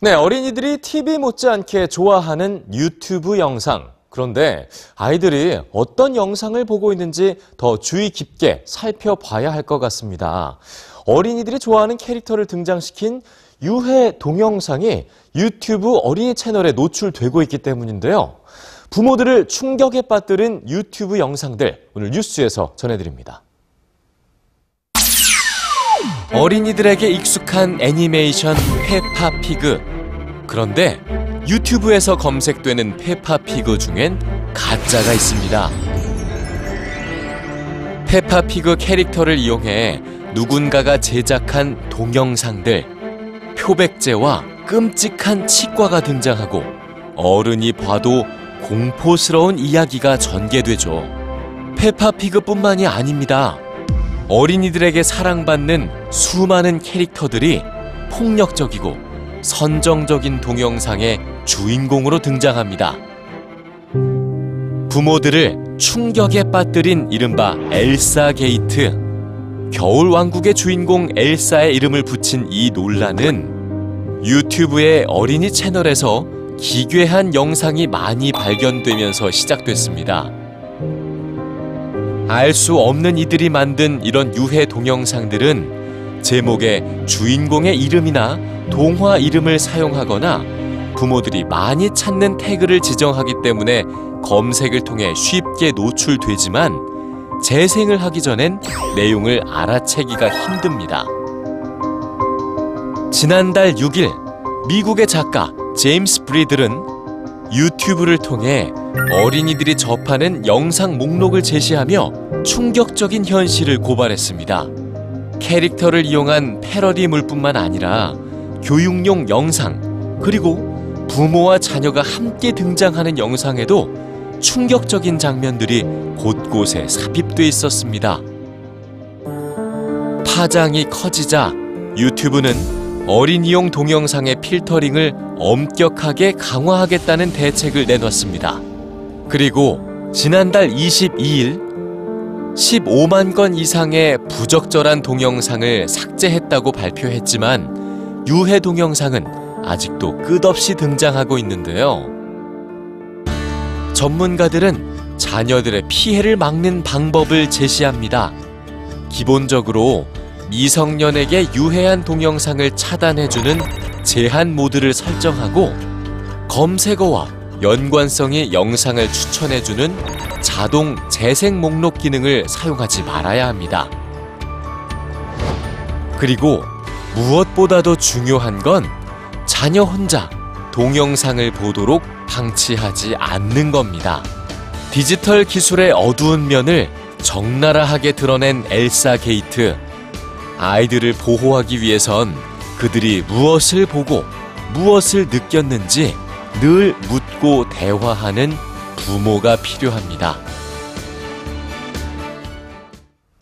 네, 어린이들이 TV 못지않게 좋아하는 유튜브 영상. 그런데 아이들이 어떤 영상을 보고 있는지 더 주의 깊게 살펴봐야 할 것 같습니다. 어린이들이 좋아하는 캐릭터를 등장시킨 유해 동영상이 유튜브 어린이 채널에 노출되고 있기 때문인데요. 부모들을 충격에 빠뜨린 유튜브 영상들 오늘 뉴스에서 전해드립니다. 어린이들에게 익숙한 애니메이션 페파피그. 그런데 유튜브에서 검색되는 페파피그 중엔 가짜가 있습니다. 페파피그 캐릭터를 이용해 누군가가 제작한 동영상들, 표백제와 끔찍한 치과가 등장하고 어른이 봐도 공포스러운 이야기가 전개되죠. 페파피그뿐만이 아닙니다. 어린이들에게 사랑받는 수많은 캐릭터들이 폭력적이고 선정적인 동영상의 주인공으로 등장합니다. 부모들을 충격에 빠뜨린 이른바 엘사 게이트. 겨울 왕국의 주인공 엘사의 이름을 붙인 이 논란은 유튜브의 어린이 채널에서 기괴한 영상이 많이 발견되면서 시작됐습니다. 알 수 없는 이들이 만든 이런 유해 동영상들은 제목에 주인공의 이름이나 동화 이름을 사용하거나 부모들이 많이 찾는 태그를 지정하기 때문에 검색을 통해 쉽게 노출되지만 재생을 하기 전엔 내용을 알아채기가 힘듭니다. 지난달 6일 미국의 작가 제임스 브리들은 유튜브를 통해 어린이들이 접하는 영상 목록을 제시하며 충격적인 현실을 고발했습니다. 캐릭터를 이용한 패러디 물뿐만 아니라 교육용 영상 그리고 부모와 자녀가 함께 등장하는 영상에도 충격적인 장면들이 곳곳에 삽입돼 있었습니다. 파장이 커지자 유튜브는 어린이용 동영상의 필터링을 엄격하게 강화하겠다는 대책을 내놨습니다. 그리고 지난달 22일 15만 건 이상의 부적절한 동영상을 삭제했다고 발표했지만 유해 동영상은 아직도 끝없이 등장하고 있는데요. 전문가들은 자녀들의 피해를 막는 방법을 제시합니다. 기본적으로 미성년에게 유해한 동영상을 차단해주는 제한 모드를 설정하고 검색어와 연관성이 영상을 추천해주는 자동 재생 목록 기능을 사용하지 말아야 합니다. 그리고 무엇보다도 중요한 건 자녀 혼자 동영상을 보도록 방치하지 않는 겁니다. 디지털 기술의 어두운 면을 적나라하게 드러낸 엘사 게이트. 아이들을 보호하기 위해선 그들이 무엇을 보고 무엇을 느꼈는지 늘 묻고 대화하는 부모가 필요합니다.